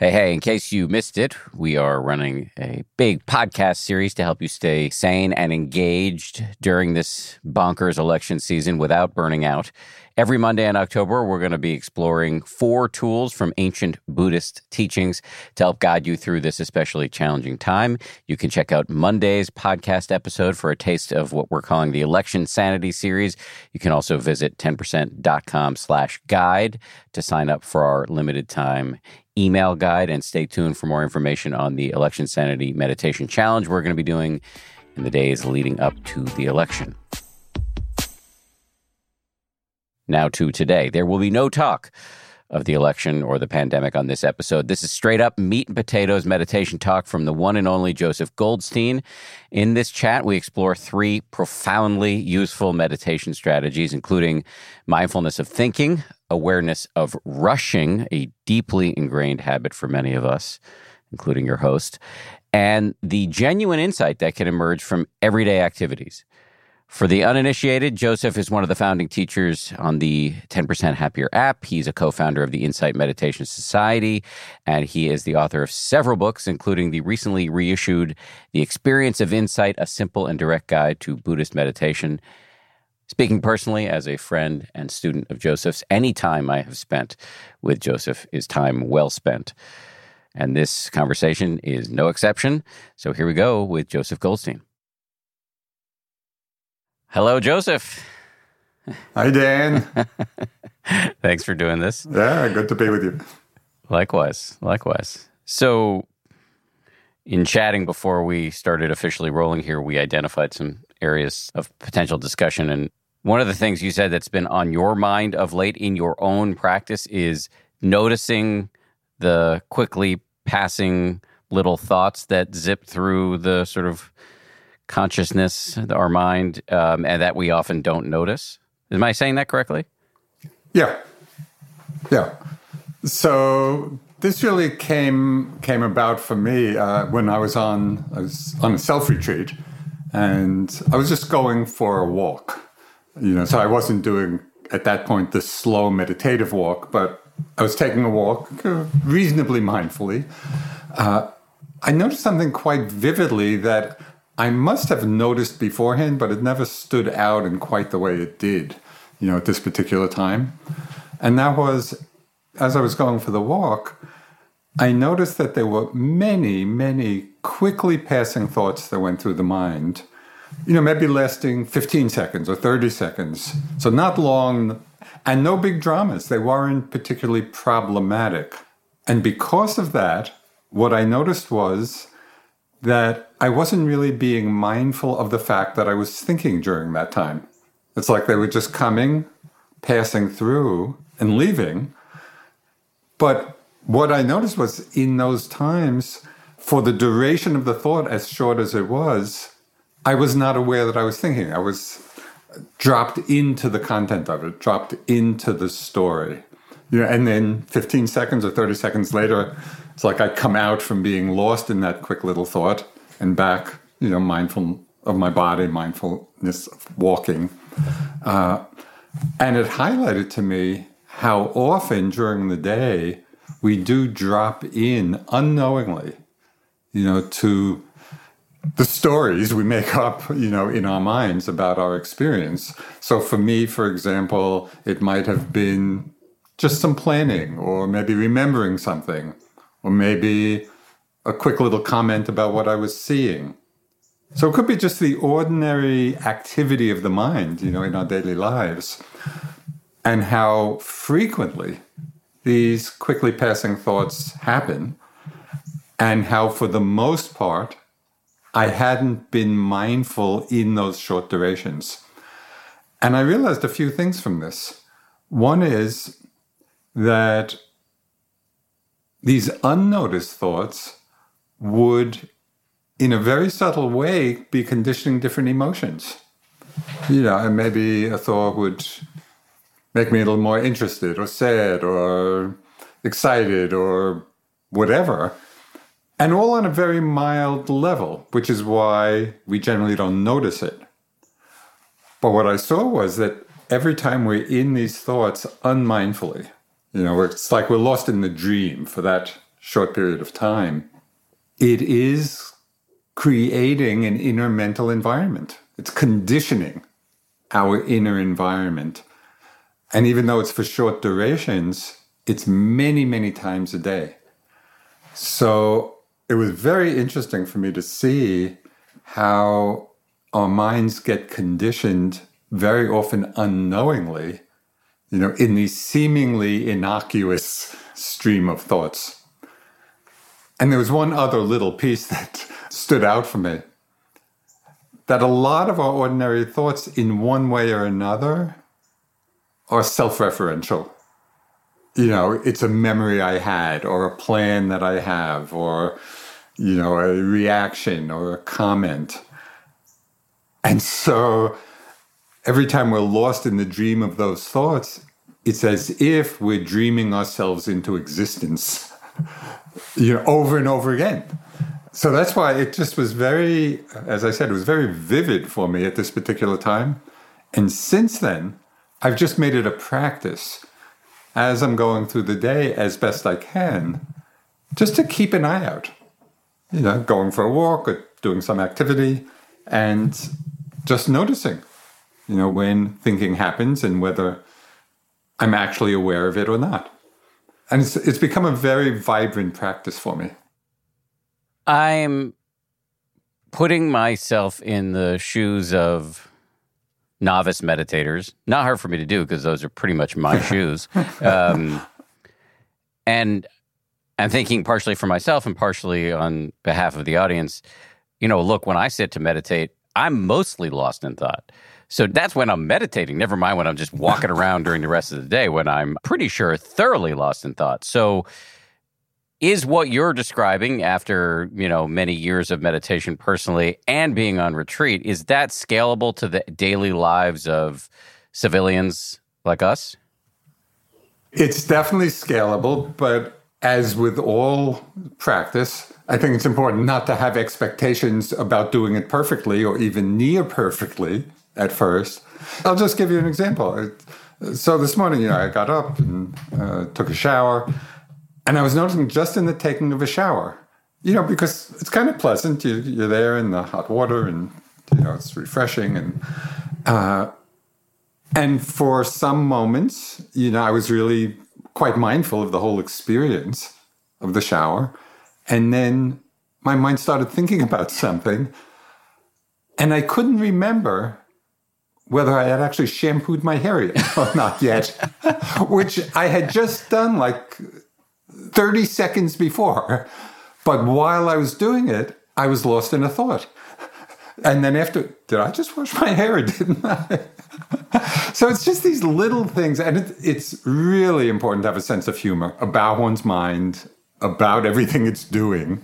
Hey, hey, in case you missed it, we are running a big podcast series to help you stay sane and engaged during this bonkers election season without burning out. Every Monday in October, we're going to be exploring four tools from ancient Buddhist teachings to help guide you through this especially challenging time. You can check out Monday's podcast episode for a taste of what we're calling the Election Sanity series. You can also visit 10%.com slash guide to sign up for our limited time email guide and stay tuned for more information on the Election Sanity Meditation Challenge we're going to be doing in the days leading up to the election. Now to today. There will be no talk of the election or the pandemic on this episode. This is straight up meat and potatoes meditation talk from the one and only Joseph Goldstein. In this chat, we explore three profoundly useful meditation strategies, including mindfulness of thinking, awareness of rushing, a deeply ingrained habit for many of us, including your host, and the genuine insight that can emerge from everyday activities. For the uninitiated, Joseph is one of the founding teachers on the 10% Happier app. He's a co founder of the Insight Meditation Society, and he is the author of several books, including the recently reissued The Experience of Insight A Simple and Direct Guide to Buddhist Meditation. Speaking personally as a friend and student of Joseph's, any time I have spent with Joseph is time well spent. And this conversation is no exception. So here we go with Joseph Goldstein. Hello, Joseph. Hi, Dan. Thanks for doing this. Yeah, good to be with you. Likewise, likewise. So, in chatting before we started officially rolling here, we identified some areas of potential discussion. And one of the things you said that's been on your mind of late in your own practice is noticing the quickly passing little thoughts that zip through the sort of consciousness, our mind, um, and that we often don't notice. Am I saying that correctly? Yeah, yeah. So this really came came about for me uh, when I was on I was on a self retreat, and I was just going for a walk. You know, so I wasn't doing at that point the slow meditative walk, but I was taking a walk uh, reasonably mindfully. Uh, I noticed something quite vividly that I must have noticed beforehand, but it never stood out in quite the way it did, you know, at this particular time. And that was as I was going for the walk, I noticed that there were many, many quickly passing thoughts that went through the mind, you know, maybe lasting 15 seconds or 30 seconds. So not long and no big dramas. They weren't particularly problematic. And because of that, what I noticed was that I wasn't really being mindful of the fact that I was thinking during that time. It's like they were just coming, passing through, and leaving. But what I noticed was in those times, for the duration of the thought, as short as it was, I was not aware that I was thinking. I was dropped into the content of it, dropped into the story. Know, and then 15 seconds or 30 seconds later, it's like I come out from being lost in that quick little thought and back, you know, mindful of my body, mindfulness of walking. Uh, and it highlighted to me how often during the day we do drop in unknowingly, you know, to the stories we make up, you know, in our minds about our experience. So for me, for example, it might have been just some planning or maybe remembering something or maybe a quick little comment about what I was seeing. So it could be just the ordinary activity of the mind, you know, in our daily lives, and how frequently these quickly passing thoughts happen, and how, for the most part, I hadn't been mindful in those short durations. And I realized a few things from this. One is that these unnoticed thoughts would, in a very subtle way, be conditioning different emotions. You know, and maybe a thought would make me a little more interested or sad or excited or whatever. And all on a very mild level, which is why we generally don't notice it. But what I saw was that every time we're in these thoughts unmindfully, you know, it's like we're lost in the dream for that short period of time, it is creating an inner mental environment. It's conditioning our inner environment. And even though it's for short durations, it's many, many times a day. So it was very interesting for me to see how our minds get conditioned very often unknowingly, you know, in these seemingly innocuous stream of thoughts. And there was one other little piece that stood out for me that a lot of our ordinary thoughts, in one way or another, are self referential. You know, it's a memory I had, or a plan that I have, or, you know, a reaction or a comment. And so every time we're lost in the dream of those thoughts, it's as if we're dreaming ourselves into existence, you know, over and over again. So that's why it just was very, as I said, it was very vivid for me at this particular time. And since then, I've just made it a practice as I'm going through the day as best I can, just to keep an eye out. You know, going for a walk or doing some activity and just noticing, you know, when thinking happens and whether I'm actually aware of it or not. And it's, it's become a very vibrant practice for me. I'm putting myself in the shoes of novice meditators. Not hard for me to do because those are pretty much my shoes. Um, and I'm thinking partially for myself and partially on behalf of the audience. You know, look, when I sit to meditate, I'm mostly lost in thought. So that's when I'm meditating. Never mind when I'm just walking around during the rest of the day when I'm pretty sure thoroughly lost in thought. So is what you're describing after you know many years of meditation personally and being on retreat is that scalable to the daily lives of civilians like us it's definitely scalable but as with all practice i think it's important not to have expectations about doing it perfectly or even near perfectly at first i'll just give you an example so this morning you know i got up and uh, took a shower and I was noticing just in the taking of a shower, you know, because it's kind of pleasant. You, you're there in the hot water and, you know, it's refreshing. And, uh, and for some moments, you know, I was really quite mindful of the whole experience of the shower. And then my mind started thinking about something. And I couldn't remember whether I had actually shampooed my hair yet or not yet, which I had just done like 30 seconds before. But while I was doing it, I was lost in a thought. And then after, did I just wash my hair didn't I? so it's just these little things. And it, it's really important to have a sense of humor about one's mind, about everything it's doing.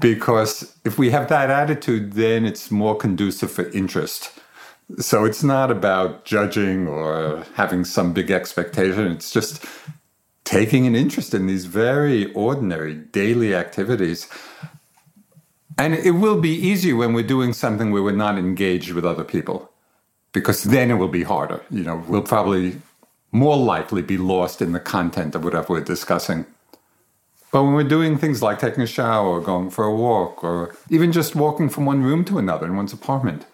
Because if we have that attitude, then it's more conducive for interest. So it's not about judging or having some big expectation. It's just taking an interest in these very ordinary daily activities. And it will be easier when we're doing something where we're not engaged with other people, because then it will be harder. You know, we'll probably more likely be lost in the content of whatever we're discussing. But when we're doing things like taking a shower, or going for a walk, or even just walking from one room to another in one's apartment,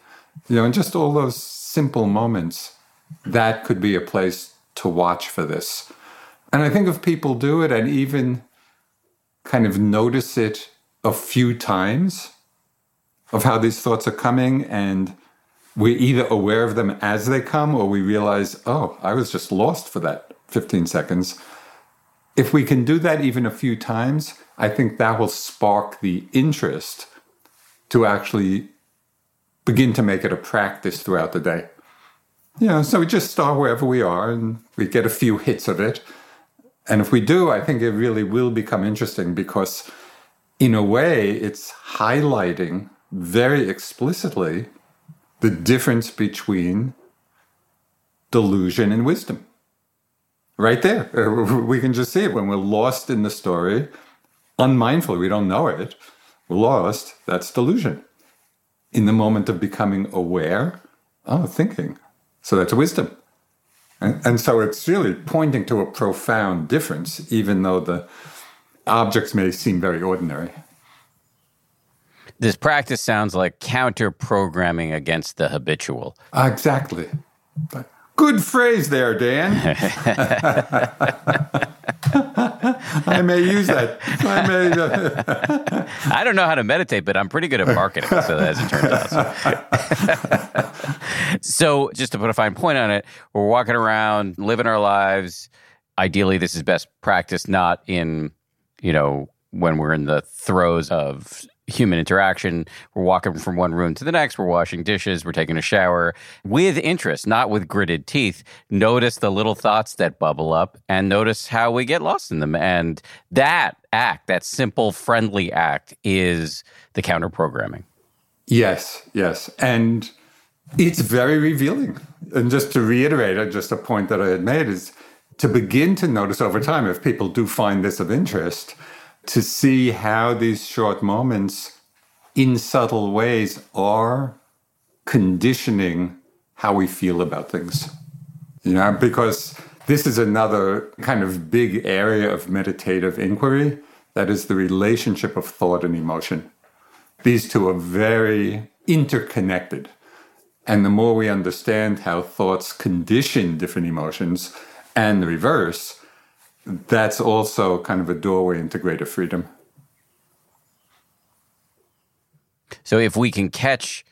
you know, and just all those simple moments, that could be a place to watch for this. And I think if people do it and even kind of notice it a few times of how these thoughts are coming and we're either aware of them as they come or we realize, oh, I was just lost for that 15 seconds. If we can do that even a few times, I think that will spark the interest to actually begin to make it a practice throughout the day. You know, so we just start wherever we are and we get a few hits of it and if we do, I think it really will become interesting because, in a way, it's highlighting very explicitly the difference between delusion and wisdom. right there. We can just see it when we're lost in the story, unmindful, we don't know it. We're lost. That's delusion. In the moment of becoming aware, oh, thinking. So that's wisdom. And, and so it's really pointing to a profound difference, even though the objects may seem very ordinary. This practice sounds like counter programming against the habitual. Exactly. Good phrase there, Dan. I may use that. I may. Uh... I don't know how to meditate, but I'm pretty good at marketing. So as it turns out. so just to put a fine point on it, we're walking around, living our lives. Ideally, this is best practice, not in you know when we're in the throes of human interaction. We're walking from one room to the next. We're washing dishes. We're taking a shower with interest, not with gritted teeth. Notice the little thoughts that bubble up and notice how we get lost in them. And that act, that simple, friendly act, is the counter programming. Yes, yes. And it's very revealing. And just to reiterate, uh, just a point that I had made is to begin to notice over time, if people do find this of interest, to see how these short moments, in subtle ways, are conditioning how we feel about things. You know, because this is another kind of big area of meditative inquiry that is the relationship of thought and emotion. These two are very interconnected. And the more we understand how thoughts condition different emotions and the reverse, that's also kind of a doorway into greater freedom. So if we can catch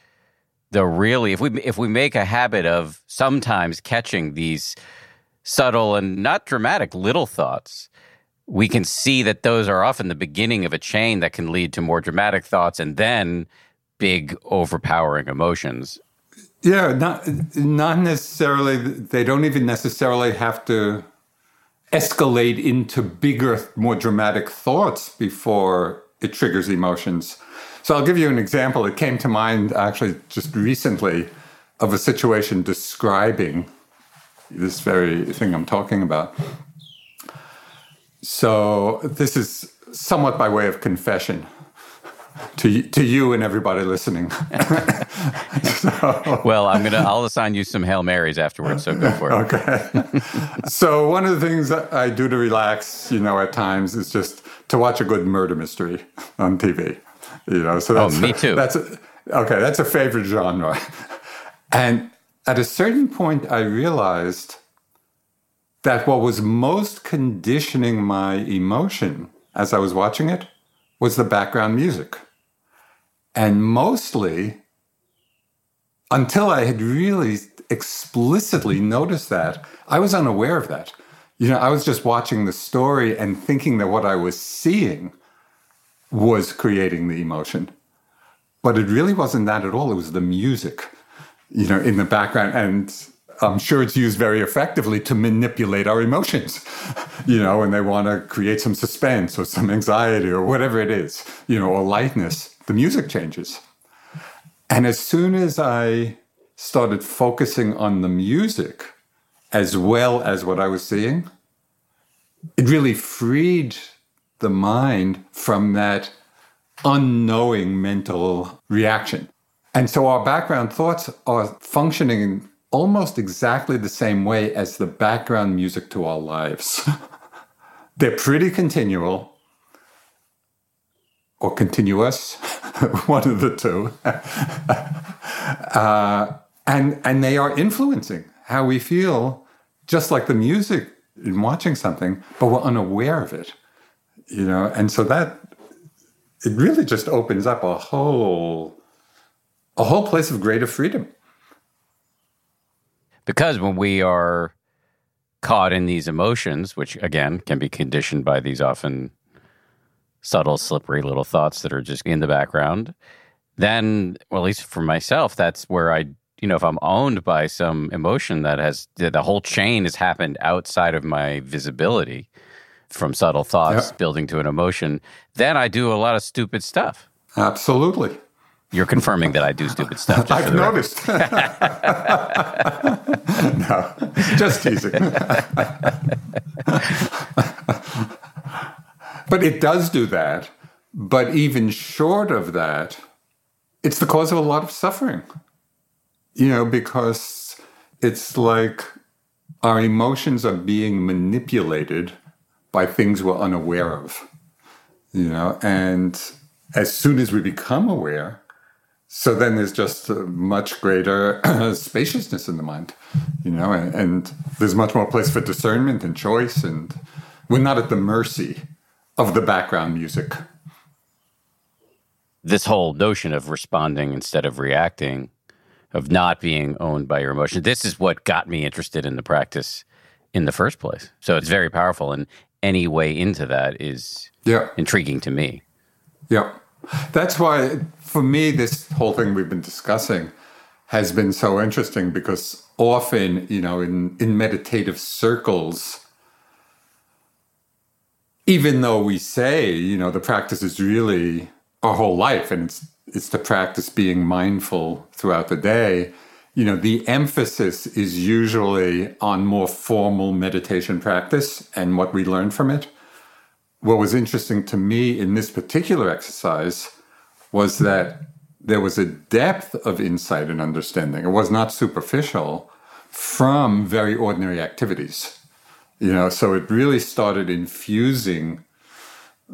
the really if we if we make a habit of sometimes catching these subtle and not dramatic little thoughts, we can see that those are often the beginning of a chain that can lead to more dramatic thoughts and then big overpowering emotions. Yeah, not not necessarily they don't even necessarily have to escalate into bigger, more dramatic thoughts before it triggers emotions. So I'll give you an example. It came to mind actually just recently of a situation describing this very thing I'm talking about. So this is somewhat by way of confession to to you and everybody listening. so, well, I'm gonna I'll assign you some hail marys afterwards. So go for it. Okay. so one of the things that I do to relax, you know, at times is just to watch a good murder mystery on TV. You know, so oh, that's, oh, me too. That's a, okay. That's a favorite genre. And at a certain point, I realized that what was most conditioning my emotion as I was watching it was the background music. And mostly, until I had really explicitly noticed that, I was unaware of that. You know, I was just watching the story and thinking that what I was seeing was creating the emotion. But it really wasn't that at all. It was the music, you know, in the background. And I'm sure it's used very effectively to manipulate our emotions, you know, when they want to create some suspense or some anxiety or whatever it is, you know, or lightness the music changes. And as soon as I started focusing on the music as well as what I was seeing, it really freed the mind from that unknowing mental reaction. And so our background thoughts are functioning almost exactly the same way as the background music to our lives. They're pretty continual, or continuous, one of the two. uh, and, and they are influencing how we feel, just like the music in watching something, but we're unaware of it. You know, and so that it really just opens up a whole a whole place of greater freedom. Because when we are caught in these emotions, which again can be conditioned by these often subtle, slippery little thoughts that are just in the background, then, well, at least for myself, that's where I, you know, if I'm owned by some emotion that has the whole chain has happened outside of my visibility from subtle thoughts building to an emotion, then I do a lot of stupid stuff. Absolutely. You're confirming that I do stupid stuff. I've noticed. no, just teasing. but it does do that. But even short of that, it's the cause of a lot of suffering. You know, because it's like our emotions are being manipulated by things we're unaware of. You know, and as soon as we become aware, so then there's just a much greater spaciousness in the mind, you know, and, and, there's much more place for discernment and choice, and we're not at the mercy of the background music. This whole notion of responding instead of reacting, of not being owned by your emotions, this is what got me interested in the practice in the first place. So it's very powerful, and any way into that is yeah. intriguing to me. Yeah. That's why, for me, this whole thing we've been discussing has been so interesting because often, you know, in, in meditative circles, even though we say, you know, the practice is really our whole life and it's it's the practice being mindful throughout the day, you know, the emphasis is usually on more formal meditation practice and what we learn from it what was interesting to me in this particular exercise was that there was a depth of insight and understanding. It was not superficial from very ordinary activities. You know, so it really started infusing,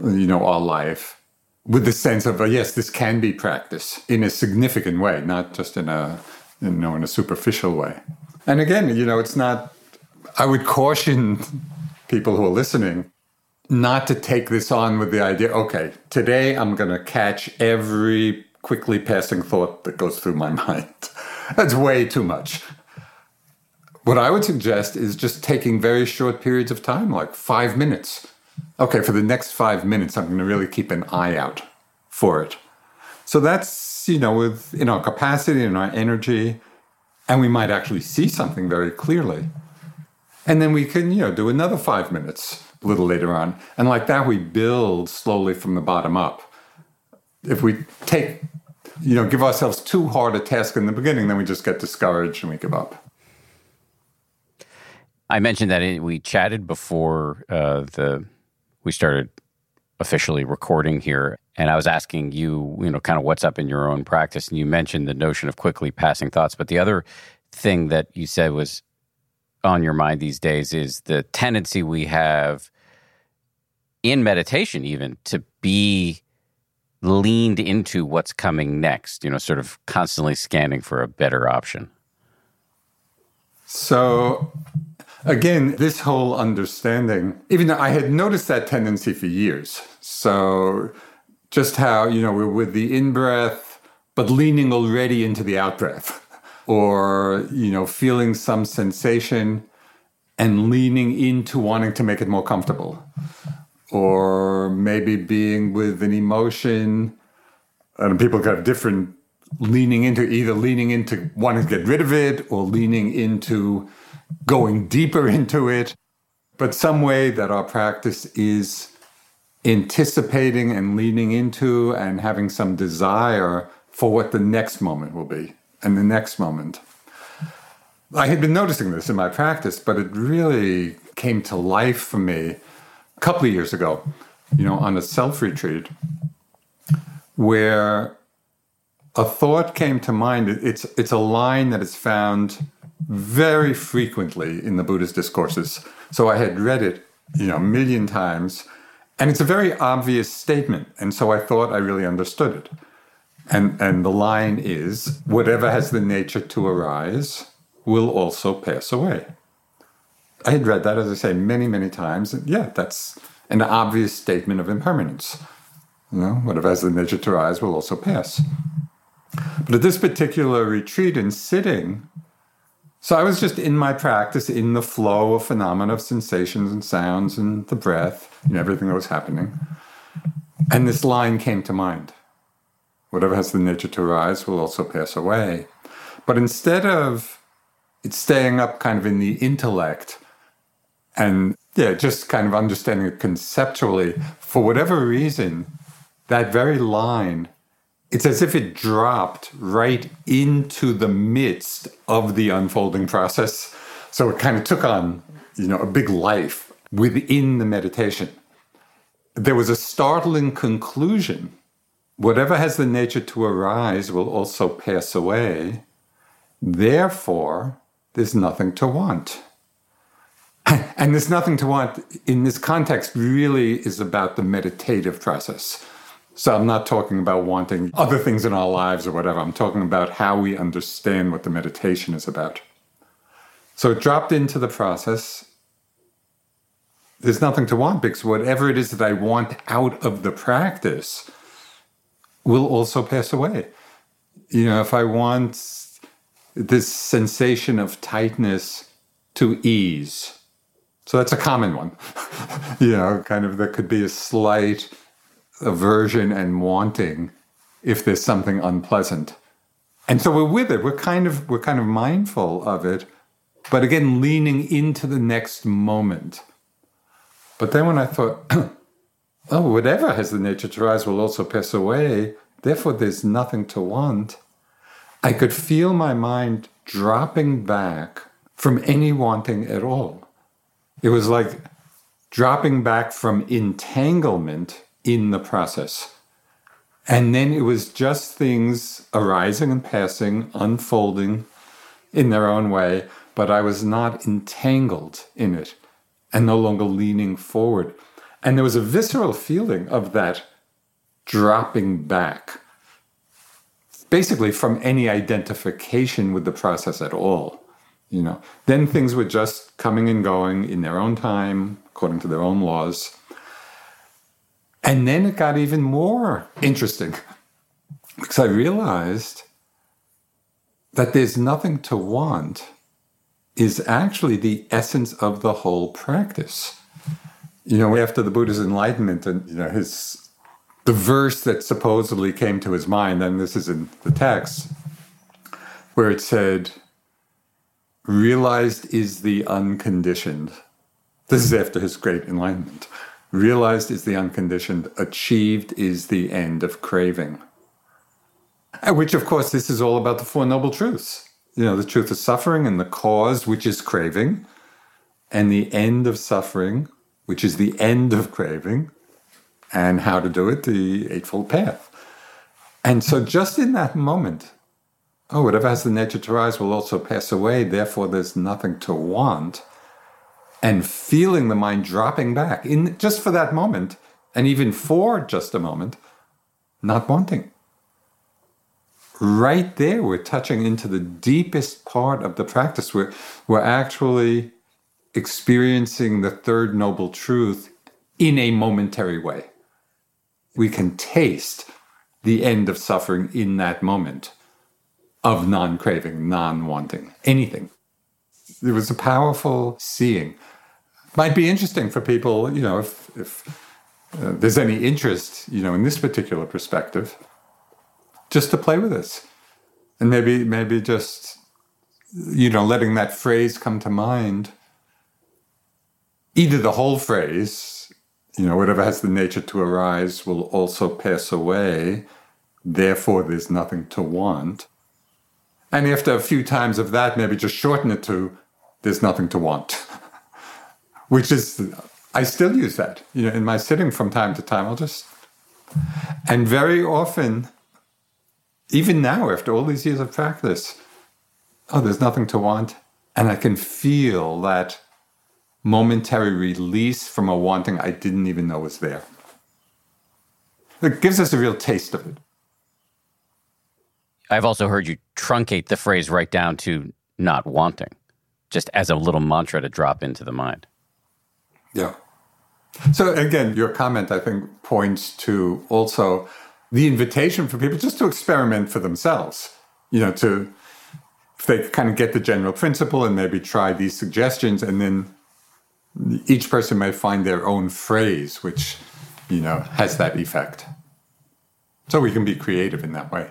you know, our life with the sense of, uh, yes, this can be practice in a significant way, not just in a, you know, in a superficial way. And again, you know, it's not, I would caution people who are listening not to take this on with the idea, okay, today I'm going to catch every quickly passing thought that goes through my mind. That's way too much. What I would suggest is just taking very short periods of time, like five minutes. Okay, for the next five minutes, I'm going to really keep an eye out for it. So that's, you know, with in our capacity and our energy, and we might actually see something very clearly. And then we can, you know, do another five minutes a little later on. And like that, we build slowly from the bottom up. If we take, you know, give ourselves too hard a task in the beginning, then we just get discouraged and we give up. I mentioned that we chatted before uh, the we started officially recording here, and I was asking you, you know, kind of what's up in your own practice, and you mentioned the notion of quickly passing thoughts. But the other thing that you said was on your mind these days is the tendency we have in meditation, even to be leaned into what's coming next, you know, sort of constantly scanning for a better option. So, again, this whole understanding, even though I had noticed that tendency for years. So, just how, you know, we're with the in breath, but leaning already into the out breath or you know feeling some sensation and leaning into wanting to make it more comfortable or maybe being with an emotion and people have different leaning into either leaning into wanting to get rid of it or leaning into going deeper into it but some way that our practice is anticipating and leaning into and having some desire for what the next moment will be and the next moment. I had been noticing this in my practice, but it really came to life for me a couple of years ago, you know, on a self retreat where a thought came to mind. It's, it's a line that is found very frequently in the Buddhist discourses. So I had read it, you know, a million times, and it's a very obvious statement. And so I thought I really understood it. And, and the line is whatever has the nature to arise will also pass away. I had read that, as I say, many, many times. And yeah, that's an obvious statement of impermanence. You know, whatever has the nature to arise will also pass. But at this particular retreat and sitting, so I was just in my practice, in the flow of phenomena of sensations and sounds and the breath and everything that was happening. And this line came to mind. Whatever has the nature to arise will also pass away. But instead of it staying up kind of in the intellect and yeah, just kind of understanding it conceptually, for whatever reason, that very line it's as if it dropped right into the midst of the unfolding process. So it kind of took on, you know, a big life within the meditation. There was a startling conclusion. Whatever has the nature to arise will also pass away. Therefore, there's nothing to want. and there's nothing to want in this context really is about the meditative process. So I'm not talking about wanting other things in our lives or whatever. I'm talking about how we understand what the meditation is about. So it dropped into the process. There's nothing to want because whatever it is that I want out of the practice will also pass away. You know, if I want this sensation of tightness to ease, so that's a common one. you know, kind of there could be a slight aversion and wanting if there's something unpleasant. And so we're with it. We're kind of we're kind of mindful of it, but again leaning into the next moment. But then when I thought, oh, whatever has the nature to rise will also pass away, therefore there's nothing to want, I could feel my mind dropping back from any wanting at all. It was like dropping back from entanglement in the process. And then it was just things arising and passing, unfolding in their own way, but I was not entangled in it and no longer leaning forward. And there was a visceral feeling of that dropping back, basically from any identification with the process at all. You know, then things were just coming and going in their own time, according to their own laws. And then it got even more interesting because I realized that there's nothing to want is actually the essence of the whole practice. You know, after the Buddha's enlightenment and you know his the verse that supposedly came to his mind, and this is in the text, where it said, realized is the unconditioned. This is after his great enlightenment. Realized is the unconditioned, achieved is the end of craving. Which, of course, this is all about the Four Noble Truths. You know, the truth of suffering and the cause, which is craving, and the end of suffering, which is the end of craving, and how to do it, the Eightfold Path. And so, just in that moment, oh, whatever has the nature to rise will also pass away, therefore, there's nothing to want and feeling the mind dropping back in just for that moment, and even for just a moment, not wanting. Right there, we're touching into the deepest part of the practice. We're, we're actually experiencing the third noble truth in a momentary way. We can taste the end of suffering in that moment of non craving, non wanting, anything. It was a powerful seeing might be interesting for people, you know, if, if uh, there's any interest, you know, in this particular perspective, just to play with this. And maybe, maybe just, you know, letting that phrase come to mind. Either the whole phrase, you know, whatever has the nature to arise will also pass away, therefore there's nothing to want. And after a few times of that, maybe just shorten it to there's nothing to want. which is I still use that. You know, in my sitting from time to time, I'll just and very often, even now, after all these years of practice, oh, there's nothing to want. And I can feel that momentary release from a wanting I didn't even know was there. It gives us a real taste of it. I've also heard you truncate the phrase right down to not wanting, just as a little mantra to drop into the mind. Yeah. So again, your comment, I think, points to also the invitation for people just to experiment for themselves. You know, to if they kind of get the general principle and maybe try these suggestions, and then each person may find their own phrase, which you know has that effect. So we can be creative in that way.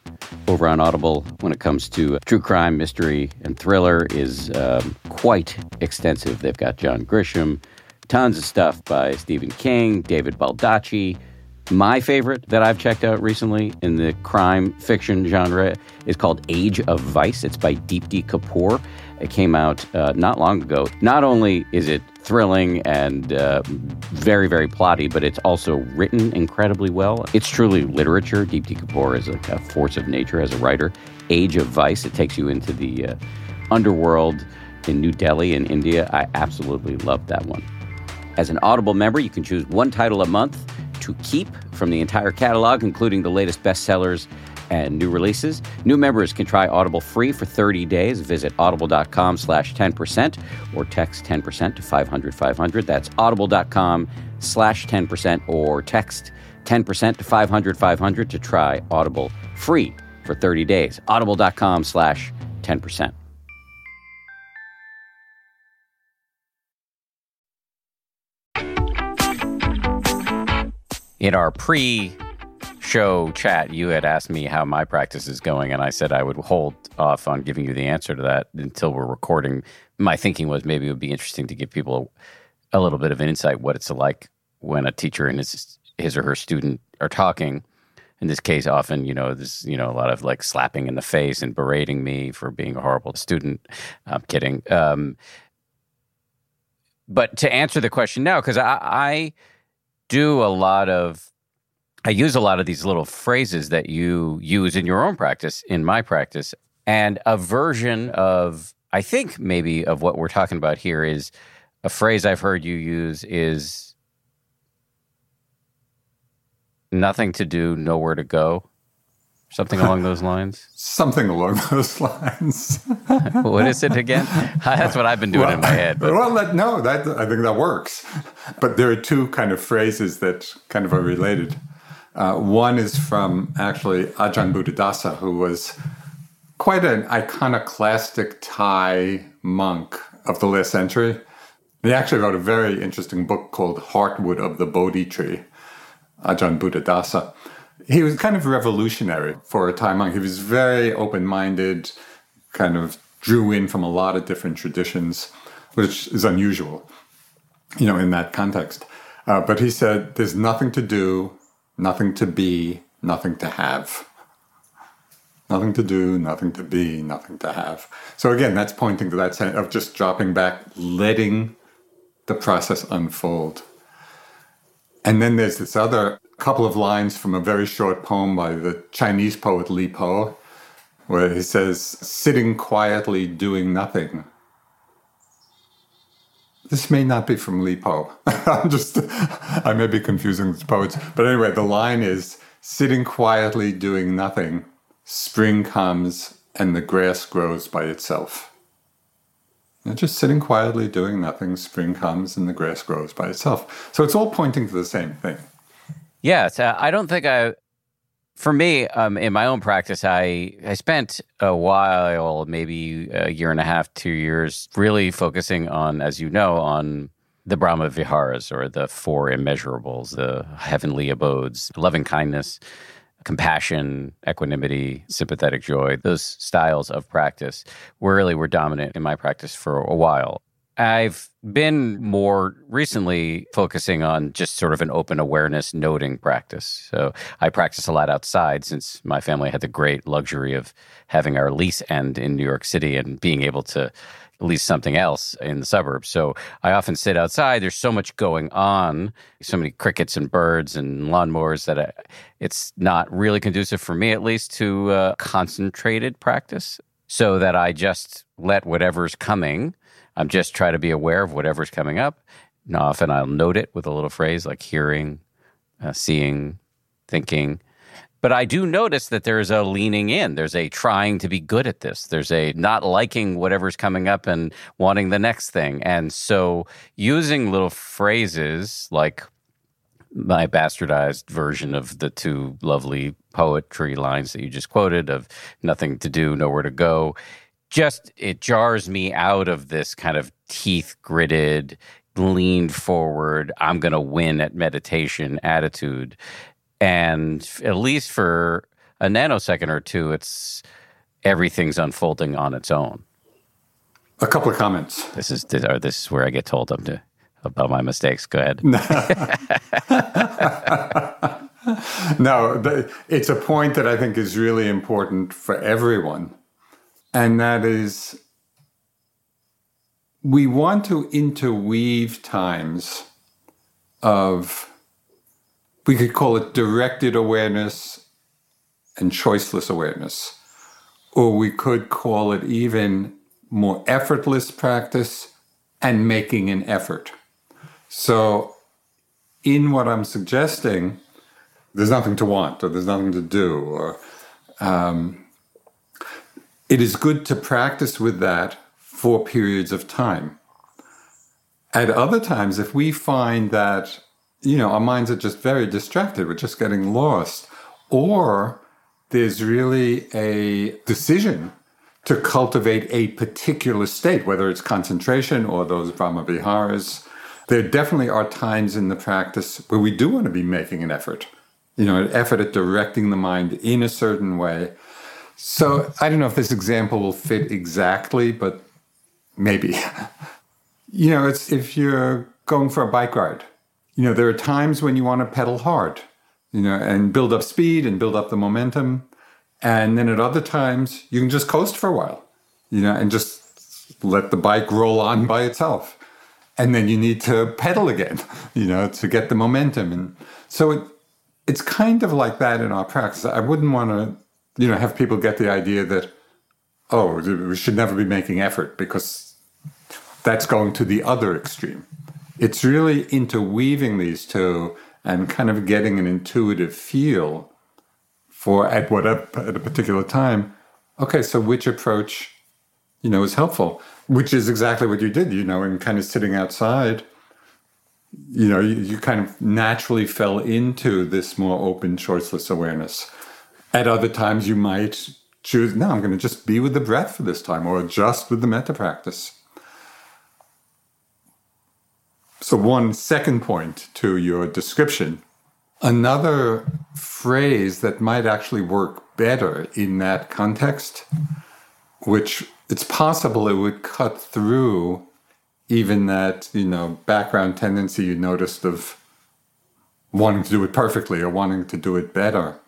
over on Audible when it comes to true crime, mystery, and thriller is um, quite extensive. They've got John Grisham, tons of stuff by Stephen King, David Baldacci. My favorite that I've checked out recently in the crime fiction genre is called Age of Vice. It's by Deepti Kapoor. It came out uh, not long ago. Not only is it thrilling and uh, very, very plotty, but it's also written incredibly well. It's truly literature. Deepti Kapoor is like a force of nature as a writer. Age of Vice, it takes you into the uh, underworld in New Delhi in India. I absolutely love that one. As an Audible member, you can choose one title a month to keep from the entire catalog, including the latest bestsellers and new releases. New members can try Audible free for 30 days. Visit audible.com slash 10% or text 10% to 500 500. That's audible.com slash 10% or text 10% to 500 500 to try Audible free for 30 days. Audible.com slash 10%. In our pre show chat, you had asked me how my practice is going, and I said I would hold off on giving you the answer to that until we're recording. My thinking was maybe it would be interesting to give people a little bit of an insight what it's like when a teacher and his his or her student are talking. In this case, often you know there's you know a lot of like slapping in the face and berating me for being a horrible student. I'm kidding. Um, but to answer the question now, because I, I do a lot of I use a lot of these little phrases that you use in your own practice, in my practice. And a version of, I think maybe of what we're talking about here is a phrase I've heard you use is nothing to do, nowhere to go. Something along those lines? Something along those lines. what is it again? That's what I've been doing well, in my head. But. Well, that, no, that, I think that works. But there are two kind of phrases that kind of are related. Uh, one is from actually Ajahn Buddhadasa, who was quite an iconoclastic Thai monk of the last century. He actually wrote a very interesting book called Heartwood of the Bodhi Tree, Ajahn Buddhadasa. He was kind of revolutionary for a time. He was very open minded, kind of drew in from a lot of different traditions, which is unusual, you know, in that context. Uh, but he said, There's nothing to do, nothing to be, nothing to have. Nothing to do, nothing to be, nothing to have. So again, that's pointing to that sense of just dropping back, letting the process unfold. And then there's this other couple of lines from a very short poem by the Chinese poet Li Po, where he says, sitting quietly doing nothing this may not be from Li Po. I'm just, I may be confusing the poets. But anyway, the line is sitting quietly doing nothing, spring comes and the grass grows by itself. And just sitting quietly doing nothing, spring comes and the grass grows by itself. So it's all pointing to the same thing. Yes. Uh, I don't think I For me, um, in my own practice, I, I spent a while, maybe a year and a half, two years, really focusing on, as you know, on the Brahma Viharas or the four immeasurables, the heavenly abodes, loving kindness, compassion, equanimity, sympathetic joy. Those styles of practice really were dominant in my practice for a while. I've been more recently focusing on just sort of an open awareness noting practice. So I practice a lot outside since my family had the great luxury of having our lease end in New York City and being able to lease something else in the suburbs. So I often sit outside. There's so much going on, so many crickets and birds and lawnmowers that I, it's not really conducive for me, at least, to uh, concentrated practice. So that I just let whatever's coming I'm just trying to be aware of whatever's coming up. And often I'll note it with a little phrase like hearing, uh, seeing, thinking. But I do notice that there's a leaning in. There's a trying to be good at this. There's a not liking whatever's coming up and wanting the next thing. And so using little phrases like my bastardized version of the two lovely poetry lines that you just quoted of nothing to do, nowhere to go just it jars me out of this kind of teeth gritted leaned forward i'm going to win at meditation attitude. And at least for a nanosecond or two it's everything's unfolding on its own. A couple of comments. This is this, or this is where i get told them to about my mistakes. Go ahead. No it's a point that i think is really important for everyone and that is we want to interweave times of, we could call it directed awareness and choiceless awareness, or we could call it even more effortless practice and making an effort. So, in what I'm suggesting, there's nothing to want, or there's nothing to do, or um, it is good to practice with that for periods of time. At other times, if we find that, you know, our minds are just very distracted, we're just getting lost, or there's really a decision to cultivate a particular state, whether it's concentration or those Brahma Viharas, there definitely are times in the practice where we do want to be making an effort, you know, an effort at directing the mind in a certain way so I don't know if this example will fit exactly, but maybe. you know, it's if you're going for a bike ride, you know, there are times when you want to pedal hard, you know, and build up speed and build up the momentum. And then at other times, you can just coast for a while, you know, and just let the bike roll on by itself. And then you need to pedal again, you know, to get the momentum. And so it, it's kind of like that in our practice. I wouldn't want to you know, have people get the idea that, oh, we should never be making effort because that's going to the other extreme. It's really interweaving these two and kind of getting an intuitive feel for at what at a particular time. Okay, so which approach, you know, is helpful? Which is exactly what you did, you know, in kind of sitting outside. You know, you, you kind of naturally fell into this more open, choiceless awareness at other times, you might choose, no, I'm going to just be with the breath for this time or adjust with the metta practice. So, one second point to your description. Another phrase that might actually work better in that context, which it's possible it would cut through even that, you know, background tendency you noticed of wanting to do it perfectly or wanting to do it better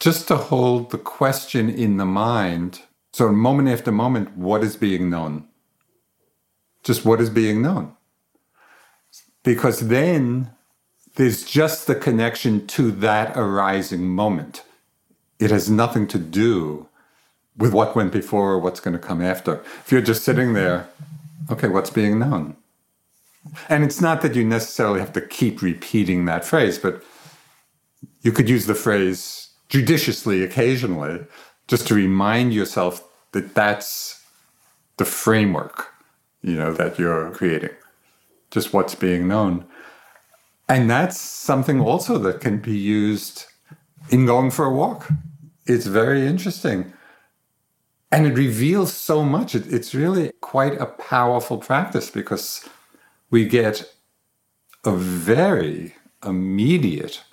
just to hold the question in the mind. So, moment after moment, what is being known? Just what is being known? Because then there's just the connection to that arising moment. It has nothing to do with what went before or what's going to come after. If you're just sitting there, okay, what's being known? And it's not that you necessarily have to keep repeating that phrase, but you could use the phrase judiciously occasionally just to remind yourself that that's the framework you know that you're creating just what's being known and that's something also that can be used in going for a walk. It's very interesting. And it reveals so much. It, it's really quite a powerful practice because we get a very immediate,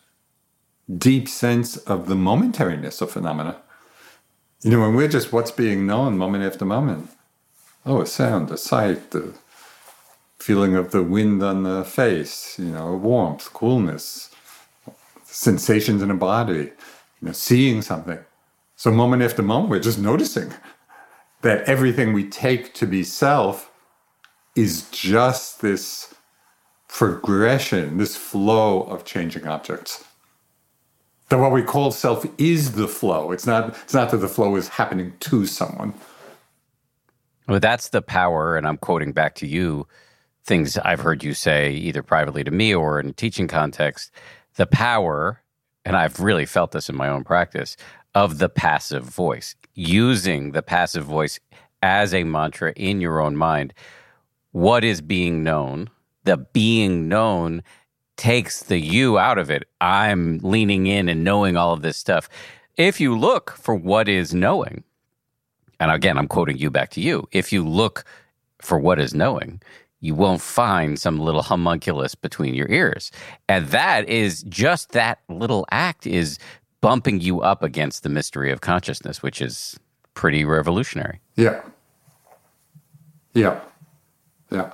deep sense of the momentariness of phenomena. You know, when we're just what's being known moment after moment. Oh, a sound, a sight, the feeling of the wind on the face, you know, warmth, coolness, sensations in the body, you know, seeing something. So moment after moment, we're just noticing that everything we take to be self is just this progression, this flow of changing objects. That what we call self is the flow. It's not, it's not that the flow is happening to someone. Well, that's the power, and I'm quoting back to you things I've heard you say either privately to me or in a teaching context. The power, and I've really felt this in my own practice, of the passive voice, using the passive voice as a mantra in your own mind. What is being known? The being known takes the you out of it. I'm leaning in and knowing all of this stuff. If you look for what is knowing, and again, I'm quoting you back to you, if you look for what is knowing, you won't find some little homunculus between your ears. And that is just that little act is bumping you up against the mystery of consciousness, which is pretty revolutionary. Yeah. Yeah. Yeah.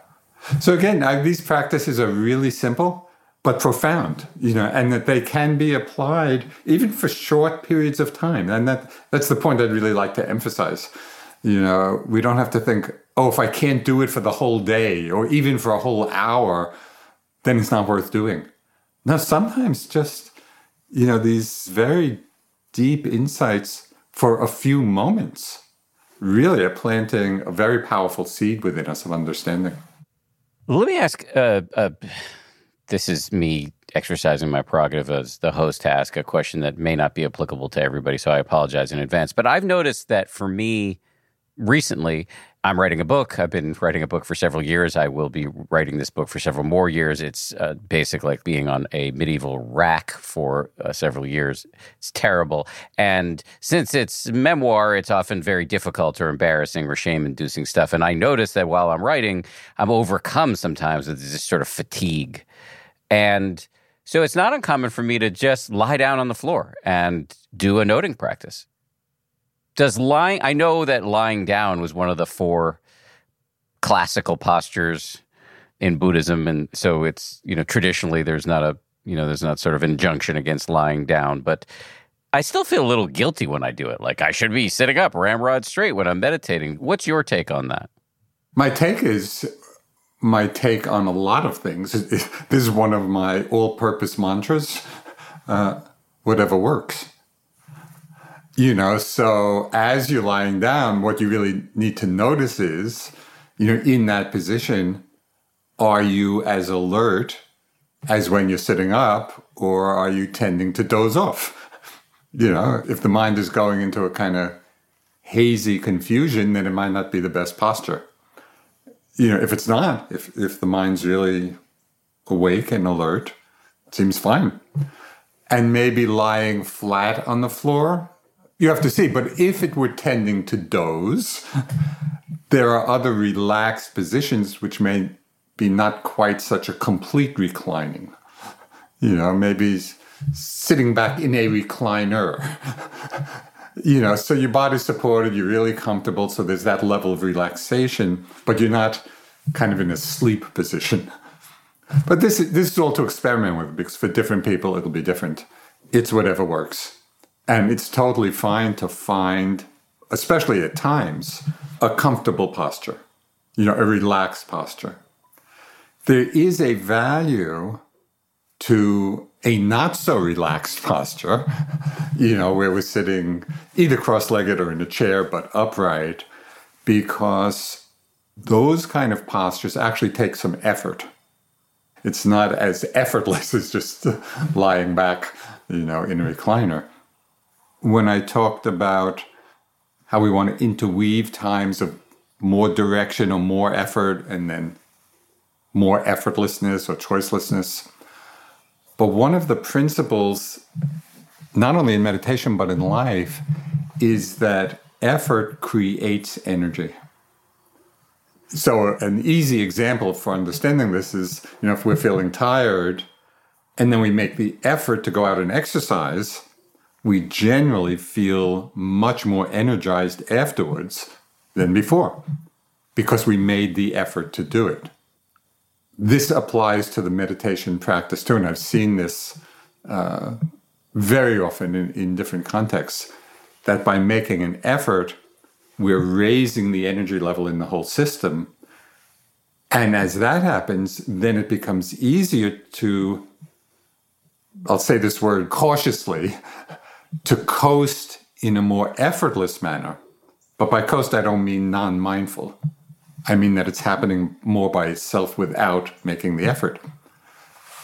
So again, I, these practices are really simple but profound, you know, and that they can be applied even for short periods of time. And that that's the point I'd really like to emphasize. You know, we don't have to think, oh, if I can't do it for the whole day or even for a whole hour, then it's not worth doing. Now, sometimes just, you know, these very deep insights for a few moments really are planting a very powerful seed within us of understanding. Let me ask uh, uh, this is me exercising my prerogative as the host to ask a question that may not be applicable to everybody, so I apologize in advance. But I've noticed that for me, recently, I'm writing a book. I've been writing a book for several years. I will be writing this book for several more years. It's uh, basically like being on a medieval rack for uh, several years. It's terrible. And since it's memoir, it's often very difficult or embarrassing or shame inducing stuff. And I notice that while I'm writing, I'm overcome sometimes with this sort of fatigue. And so it's not uncommon for me to just lie down on the floor and do a noting practice. Does lying i know that lying down was one of the four classical postures in buddhism and so it's you know traditionally there's not a you know there's not sort of injunction against lying down but i still feel a little guilty when i do it. Like i should be sitting up ramrod straight when i'm meditating. What's your take on that? My take is my take on a lot of things this is one of my all-purpose mantras uh, whatever works you know, so as you're lying down, what you really need to notice is, you know, in that position, are you as alert as when you're sitting up, or are you tending to doze off? You know, if the mind is going into a kind of hazy confusion, then it might not be the best posture. You know, if it's not, if if the mind's really awake and alert, seems fine. And maybe lying flat on the floor you have to see. But if it were tending to doze, there are other relaxed positions which may be not quite such a complete reclining. You know, maybe sitting back in a recliner. you know, so your body's supported, you're really comfortable, so there's that level of relaxation, but you're not kind of in a sleep position. But this this is all to experiment with because for different people it'll be different. It's whatever works. And it's totally fine to find, especially at times, a comfortable posture, you know, a relaxed posture. There is a value to a not so relaxed posture, you know, where we're sitting either cross legged or in a chair, but upright, because those kind of postures actually take some effort. It's not as effortless as just lying back, you know, in a recliner when I talked about how we want to interweave times of more direction or more effort and then more effortlessness or choicelessness. But one of the principles not only in meditation, but in life, is that effort creates energy. So, an easy example for understanding this is you know, if we're feeling tired and then we make the effort to go out and exercise, we generally feel much more energized afterwards than before because we made the effort to do it. This applies to the meditation practice too, and I've seen this uh, very often in, in different contexts that by making an effort, we're raising the energy level in the whole system. And as that happens, then it becomes easier to, I'll say this word cautiously, to coast in a more effortless manner. But by coast, I don't mean non mindful. I mean that it's happening more by itself without making the effort.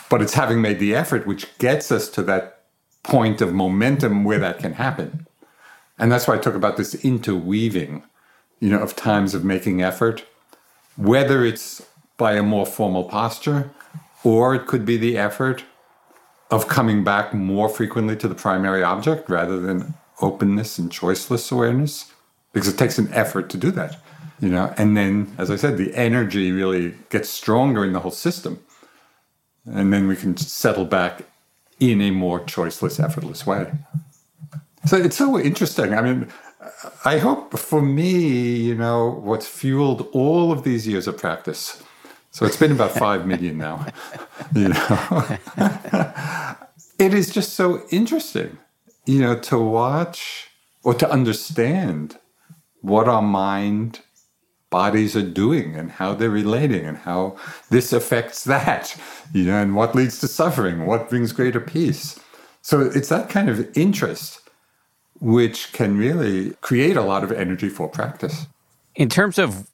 But it's having made the effort which gets us to that point of momentum where that can happen. And that's why I talk about this interweaving, you know, of times of making effort, whether it's by a more formal posture or it could be the effort of coming back more frequently to the primary object rather than openness and choiceless awareness because it takes an effort to do that you know and then as i said the energy really gets stronger in the whole system. And then we can settle back in a more choiceless effortless way. So it's so interesting. I mean i hope for me you know what's fueled all of these years of practice so it's been about 5 million now you know. It is just so interesting you know to watch or to understand what our mind bodies are doing and how they're relating and how this affects that, you know, and what leads to suffering, what brings greater peace. So it's that kind of interest which can really create a lot of energy for practice. In terms of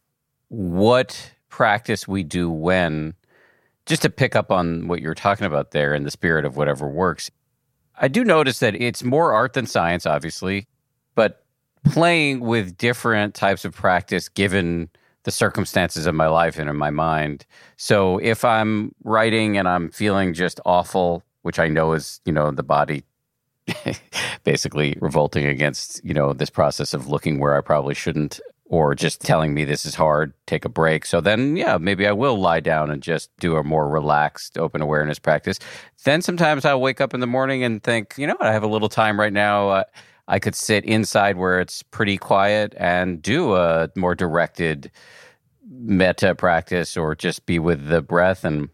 what practice we do when, just to pick up on what you're talking about there in the spirit of whatever works, I do notice that it's more art than science, obviously, but playing with different types of practice given the circumstances of my life and in my mind. So if I'm writing and I'm feeling just awful, which I know is, you know, the body basically revolting against, you know, this process of looking where I probably shouldn't or just telling me this is hard, take a break. So then, yeah, maybe I will lie down and just do a more relaxed open awareness practice. Then sometimes I'll wake up in the morning and think, you know what, I have a little time right now. Uh, I could sit inside where it's pretty quiet and do a more directed metta practice or just be with the breath and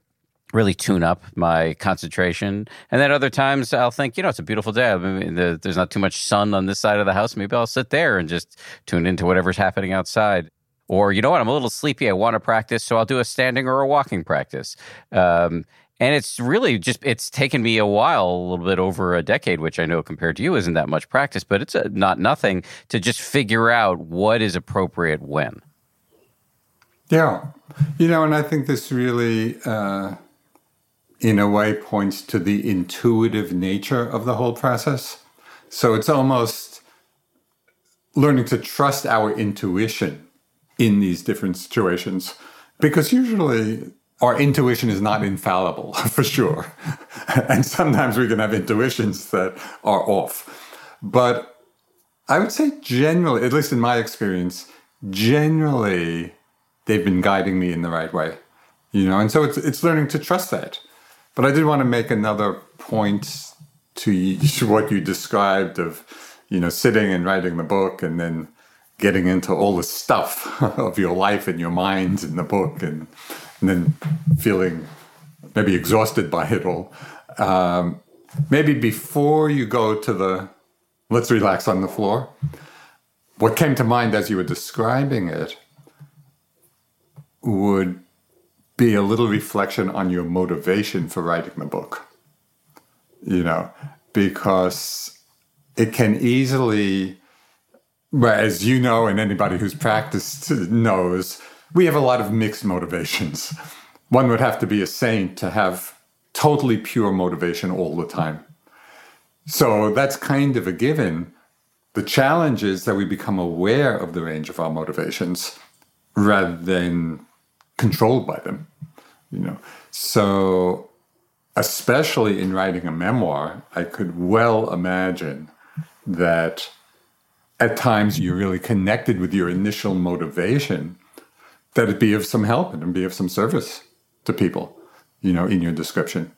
really tune up my concentration. And then other times I'll think, you know, it's a beautiful day. I mean, the, there's not too much sun on this side of the house. Maybe I'll sit there and just tune into whatever's happening outside. Or, you know what, I'm a little sleepy. I want to practice. So I'll do a standing or a walking practice. Um, and it's really just it's taken me a while a little bit over a decade which i know compared to you isn't that much practice but it's a, not nothing to just figure out what is appropriate when. Yeah. You know and i think this really uh, in a way points to the intuitive nature of the whole process. So it's almost learning to trust our intuition in these different situations because usually our intuition is not infallible for sure. and sometimes we can have intuitions that are off. But I would say generally, at least in my experience, generally they've been guiding me in the right way. You know, and so it's it's learning to trust that. But I did want to make another point to what you described of, you know, sitting and writing the book and then getting into all the stuff of your life and your mind in the book and and then feeling maybe exhausted by it all. Um, maybe before you go to the let's relax on the floor, what came to mind as you were describing it would be a little reflection on your motivation for writing the book. You know, because it can easily, well, as you know, and anybody who's practiced knows, we have a lot of mixed motivations. One would have to be a saint to have totally pure motivation all the time. So that's kind of a given. The challenge is that we become aware of the range of our motivations rather than controlled by them. You know, so especially in writing a memoir, I could well imagine that at times you're really connected with your initial motivation, that it be of some help and be of some service to people, you know, in your description.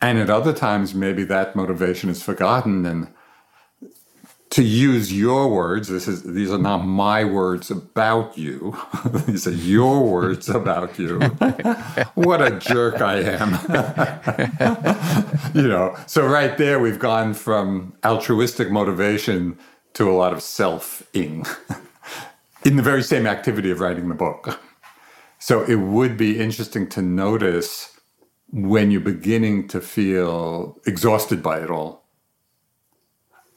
And at other times, maybe that motivation is forgotten and to use your words this is these are not my words about you. These are your words about you. What a jerk i am. You know so right there we've gone from altruistic motivation to a lot of self-ing in the very same activity of writing the book so it would be interesting to notice when you're beginning to feel exhausted by it all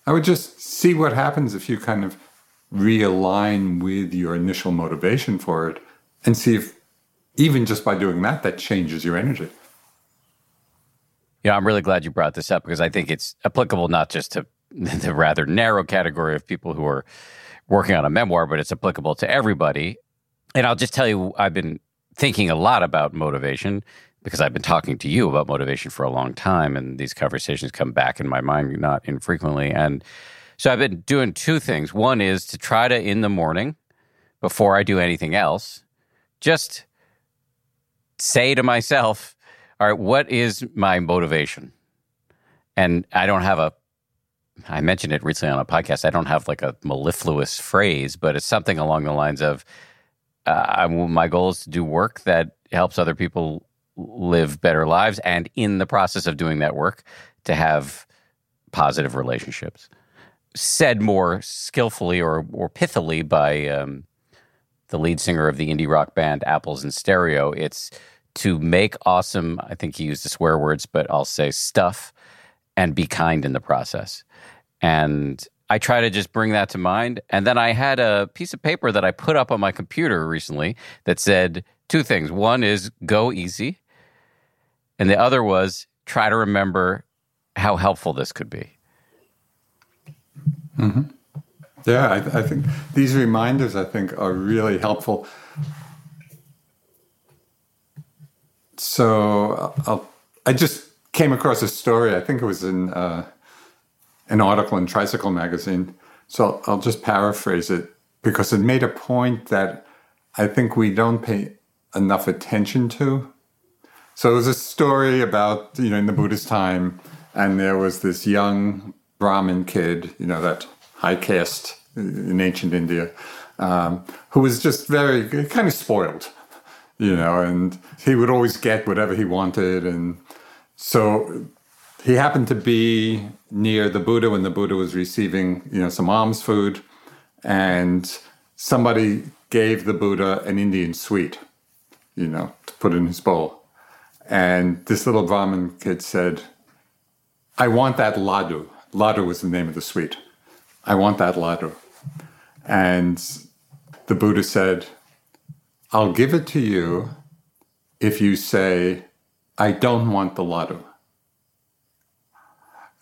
I would just see what happens if you kind of realign with your initial motivation for it and see if even just by doing that, that changes your energy. Yeah, I'm really glad you brought this up because I think it's applicable not just to the rather narrow category of people who are working on a memoir, but it's applicable to everybody. And I'll just tell you, I've been thinking a lot about motivation because I've been talking to you about motivation for a long time, and these conversations come back in my mind not infrequently. And so I've been doing two things. One is to try to, in the morning, before I do anything else, just say to myself, all right, what is my motivation? And I don't have a, I mentioned it recently on a podcast. I don't have like a mellifluous phrase, but it's something along the lines of, uh, my goal is to do work that helps other people live better lives and in the process of doing that work to have positive relationships said more skillfully or, or pithily by um, the lead singer of the indie rock band apples in stereo it's to make awesome i think he used the swear words but i'll say stuff and be kind in the process and i try to just bring that to mind and then i had a piece of paper that i put up on my computer recently that said two things one is go easy and the other was try to remember how helpful this could be. Mm-hmm. Yeah, I, I, think these reminders, I think, are really helpful. So I'll, i just came across a story. I think it was in uh, an article in Tricycle magazine. So I'll just paraphrase it because it made a point that I think we don't pay enough attention to so it was a story about, you know, in the Buddhist time, and there was this young Brahmin kid, you know, that high caste in ancient India, um, who was just very kind of spoiled, you know, and he would always get whatever he wanted. And so he happened to be near the Buddha when the Buddha was receiving, you know, some alms food, and somebody gave the Buddha an Indian sweet, you know, to put in his bowl. And this little Brahmin kid said, I want that ladu. Ladu was the name of the sweet. I want that ladu. And the Buddha said, I'll give it to you if you say, I don't want the ladu.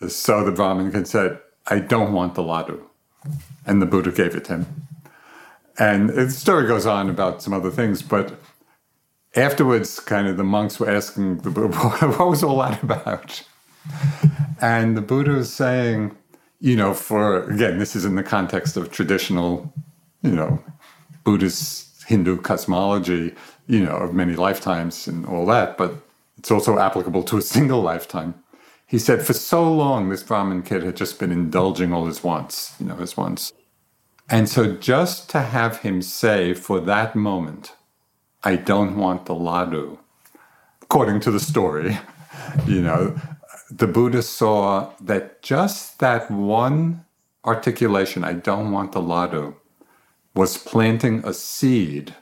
So the Brahmin said, I don't want the ladu. And the Buddha gave it to him. And the story goes on about some other things, but afterwards, kind of the monks were asking the Buddha, what was all that about? And the Buddha was saying, you know, for again, this is in the context of traditional, you know, Buddhist Hindu cosmology, you know, of many lifetimes and all that, but it's also applicable to a single lifetime. He said, for so long, this Brahmin kid had just been indulging all his wants, you know, his wants. And so just to have him say for that moment, I don't want the ladu. According to the story, you know, the Buddha saw that just that one articulation, I don't want the ladu, was planting a seed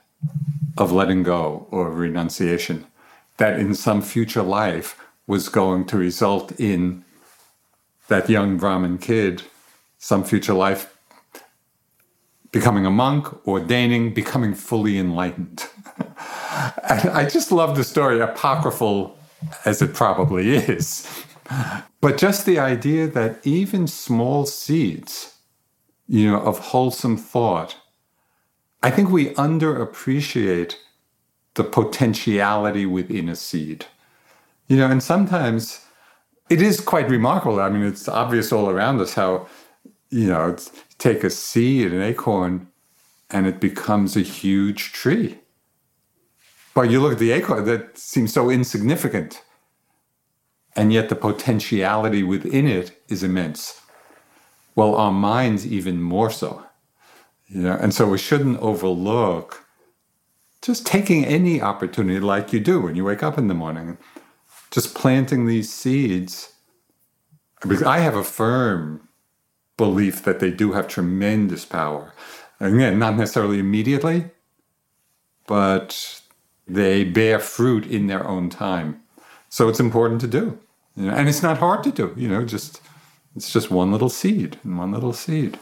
of letting go or renunciation that in some future life was going to result in that young Brahmin kid, some future life, becoming a monk, ordaining, becoming fully enlightened. and I just love the story, apocryphal as it probably is. But just the idea that even small seeds, you know, of wholesome thought, I think we underappreciate the potentiality within a seed. You know, and sometimes it is quite remarkable. I mean, it's obvious all around us how, you know, take a seed, an acorn, and it becomes a huge tree. But you look at the acorn, that seems so insignificant. And yet the potentiality within it is immense. Well, our minds even more so. You know, and so we shouldn't overlook just taking any opportunity like you do when you wake up in the morning, just planting these seeds. Because I have a firm belief that they do have tremendous power. Again, not necessarily immediately, but they bear fruit in their own time. So it's important to do. You know, and it's not hard to do, you know, just it's just one little seed and one little seed.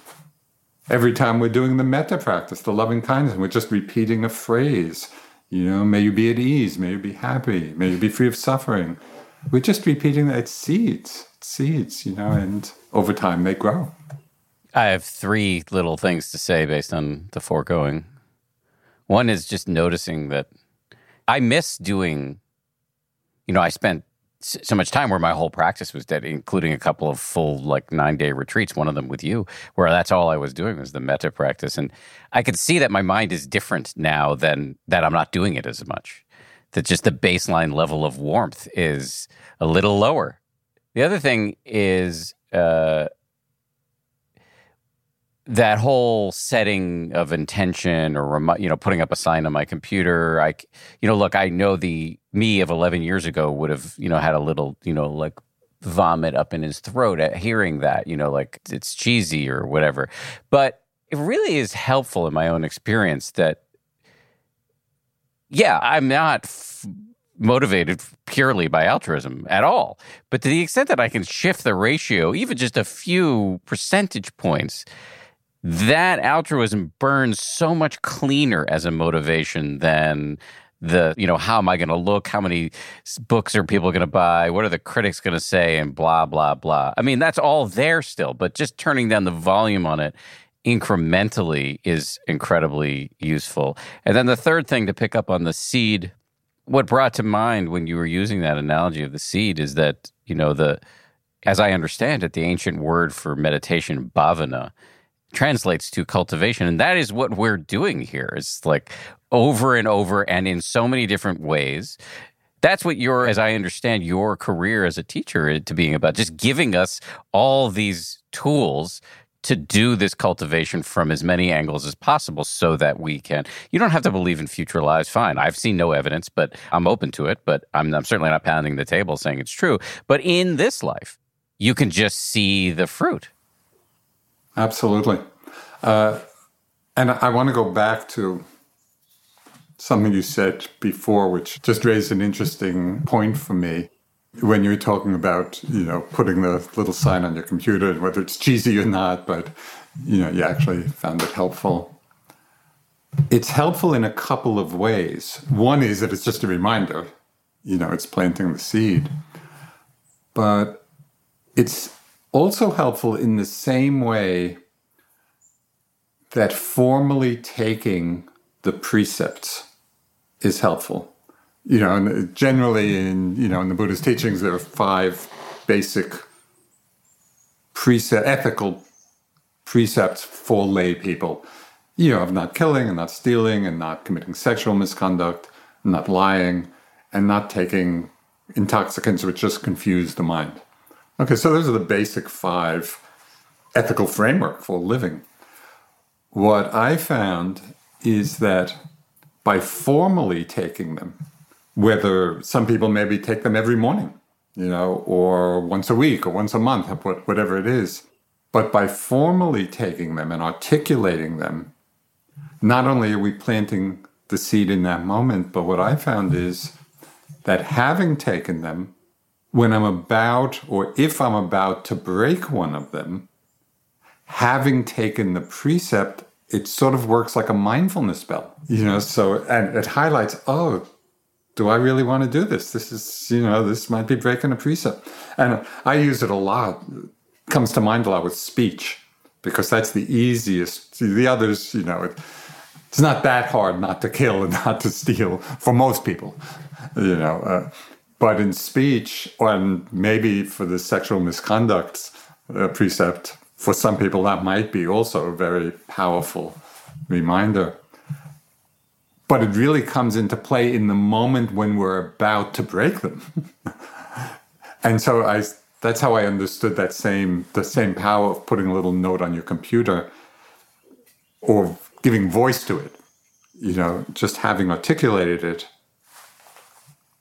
Every time we're doing the metta practice, the loving kindness, we're just repeating a phrase. You know, may you be at ease, may you be happy, may you be free of suffering. We're just repeating that it's seeds, it's seeds, you know, and over time they grow. I have three little things to say based on the foregoing. One is just noticing that I miss doing, you know, I spent so much time where my whole practice was dead, including a couple of full like nine day retreats. One of them with you, where that's all I was doing was the metta practice, and I could see that my mind is different now than that. I'm not doing it as much. That just the baseline level of warmth is a little lower. The other thing is. Uh, that whole setting of intention or you know putting up a sign on my computer i you know look i know the me of 11 years ago would have you know had a little you know like vomit up in his throat at hearing that you know like it's cheesy or whatever. But it really is helpful in my own experience that yeah i'm not f- motivated purely by altruism at all. But to the extent that i can shift the ratio even just a few percentage points that altruism burns so much cleaner as a motivation than the you know how am i going to look? How many books are people going to buy? What are the critics going to say? And blah blah blah. I mean that's all there still but just turning down the volume on it incrementally is incredibly useful. And then the third thing to pick up on the seed what brought to mind when you were using that analogy of the seed is that you know the as i understand it the ancient word for meditation bhavana translates to cultivation. And that is what we're doing here. It's like over and over and in so many different ways. That's what your, as I understand your career as a teacher to being about, just giving us all these tools to do this cultivation from as many angles as possible so that we can you don't have to believe in future lives fine i've seen no evidence but i'm open to it but i'm, I'm certainly not pounding the table saying it's true but in this life you can just see the fruit Absolutely. Uh, and I want to go back to something you said before, which just raised an interesting point for me. When you were talking about, you know, putting the little sign on your computer, and whether it's cheesy or not, but, you know, you actually found it helpful. It's helpful in a couple of ways. One is that it's just a reminder, you know, it's planting the seed. But it's also helpful in the same way that formally taking the precepts is helpful. You know, and uh, generally in you know in the Buddhist teachings there are five basic precept ethical precepts for lay people. You know, of not killing and not stealing and not committing sexual misconduct, and not lying, and not taking intoxicants which just confuse the mind. Okay, so those are the basic five ethical framework for living. What I found is that by formally taking them, whether some people maybe take them every morning, you know, or once a week or once a month, whatever it is, but by formally taking them and articulating them, not only are we planting the seed in that moment, but what I found is that having taken them, when I'm about, or if I'm about to break one of them, having taken the precept, it sort of works like a mindfulness spell, you know. So, and it highlights, oh, do I really want to do this? This is, you know, this might be breaking a precept. And I use it a lot. Comes to mind a lot with speech because that's the easiest. See, the others, you know, it, it's not that hard not to kill and not to steal for most people, you know. Uh, But in speech, and maybe for the sexual misconduct uh, precept, for some people that might be also a very powerful reminder. But it really comes into play in the moment when we're about to break them. and so I that's how I understood that same the same power of putting a little note on your computer or giving voice to it. You know, just having articulated it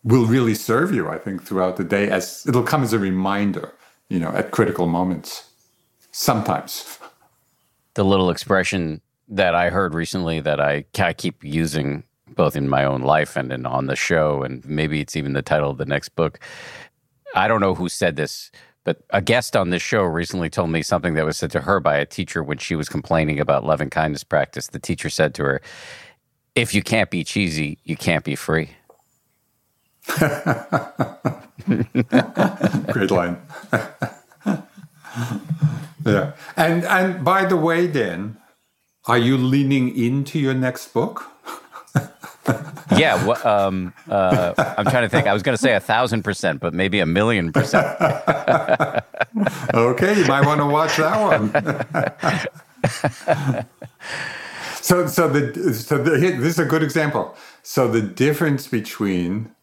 will really serve you, I think, throughout the day as it'll come as a reminder, you know, at critical moments. Sometimes. The little expression that I heard recently that I, keep using both in my own life and in, on the show, and maybe it's even the title of the next book. I don't know who said this, but a guest on this show recently told me something that was said to her by a teacher when she was complaining about loving kindness practice. The teacher said to her, If you can't be cheesy, you can't be free. Great line. yeah. And and by the way, Dan, are you leaning into your next book? yeah. Well, um, uh, I'm trying to think. I was going to say a thousand percent, but maybe a million percent. okay, you might want to watch that one. so, so the so the, this is a good example. So the difference between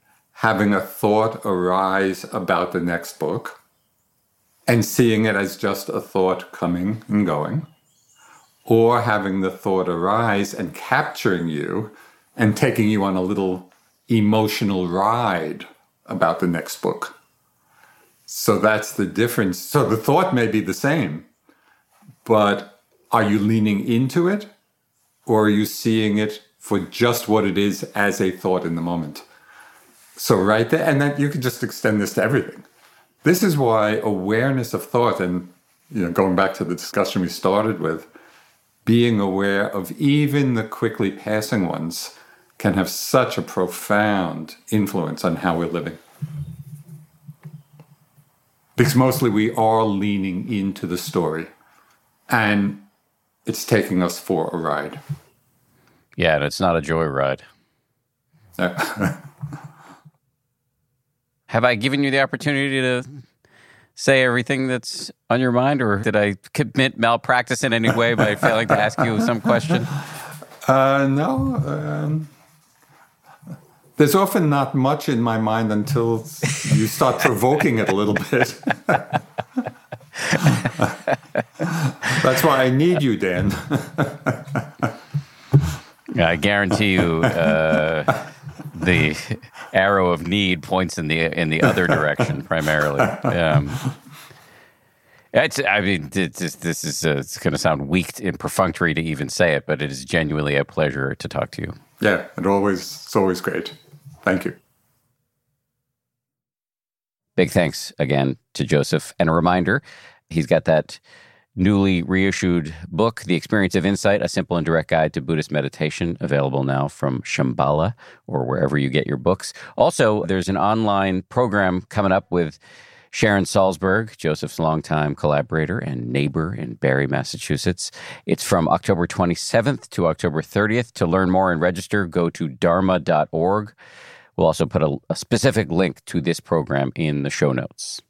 having a thought arise about the next book and seeing it as just a thought coming and going, or having the thought arise and capturing you and taking you on a little emotional ride about the next book. So that's the difference. So the thought may be the same, but are you leaning into it or are you seeing it for just what it is as a thought in the moment? So right there, and then you can just extend this to everything. This is why awareness of thought, and you know, going back to the discussion we started with, being aware of even the quickly passing ones can have such a profound influence on how we're living. Because mostly we are leaning into the story and it's taking us for a ride. Yeah, and it's not a joyride. Have I given you the opportunity to say everything that's on your mind, or did I commit malpractice in any way by failing to ask you some question? Uh, no. Um, there's often not much in my mind until you start provoking it a little bit. That's why I need you, Dan. I guarantee you, uh, the arrow of need points in the in the other direction primarily. Um, it's, I mean, this, this is uh, it's going to sound weak and perfunctory to even say it, but it is genuinely a pleasure to talk to you. Yeah, it always it's always great. Thank you. Big thanks again to Joseph, and a reminder, he's got that newly reissued book, The Experience of Insight A Simple and Direct Guide to Buddhist Meditation, available now from Shambhala or wherever you get your books. Also, there's an online program coming up with Sharon Salzberg, Joseph's longtime collaborator and neighbor in Barre, Massachusetts. It's from October 27th to October 30th. To learn more and register, go to dharma.org. We'll also put a, a specific link to this program in the show notes.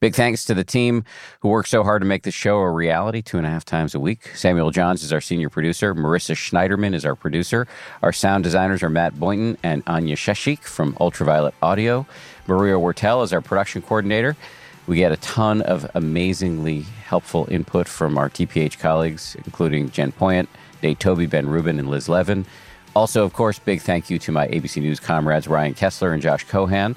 Big thanks to the team who worked so hard to make the show a reality two and a half times a week. Samuel Johns is our senior producer. Marissa Schneiderman is our producer. Our sound designers are Matt Boynton and Anya Sheshik from Ultraviolet Audio. Maria Wortel is our production coordinator. We get a ton of amazingly helpful input from our TPH colleagues, including Jen Poyant, Nate Toby, Ben Rubin, and Liz Levin. Also, of course, big thank you to my ABC News comrades Ryan Kessler and Josh Cohan.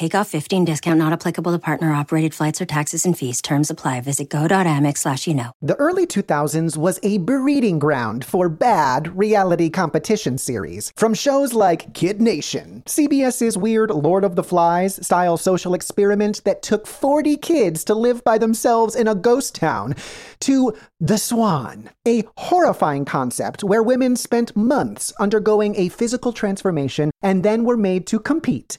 Take off 15 discount not applicable to partner operated flights or taxes and fees. Terms apply. Visit go.amex slash you know. The early 2000s was a breeding ground for bad reality competition series. From shows like Kid Nation, CBS's weird Lord of the Flies style social experiment that took 40 kids to live by themselves in a ghost town, to The Swan, a horrifying concept where women spent months undergoing a physical transformation and then were made to compete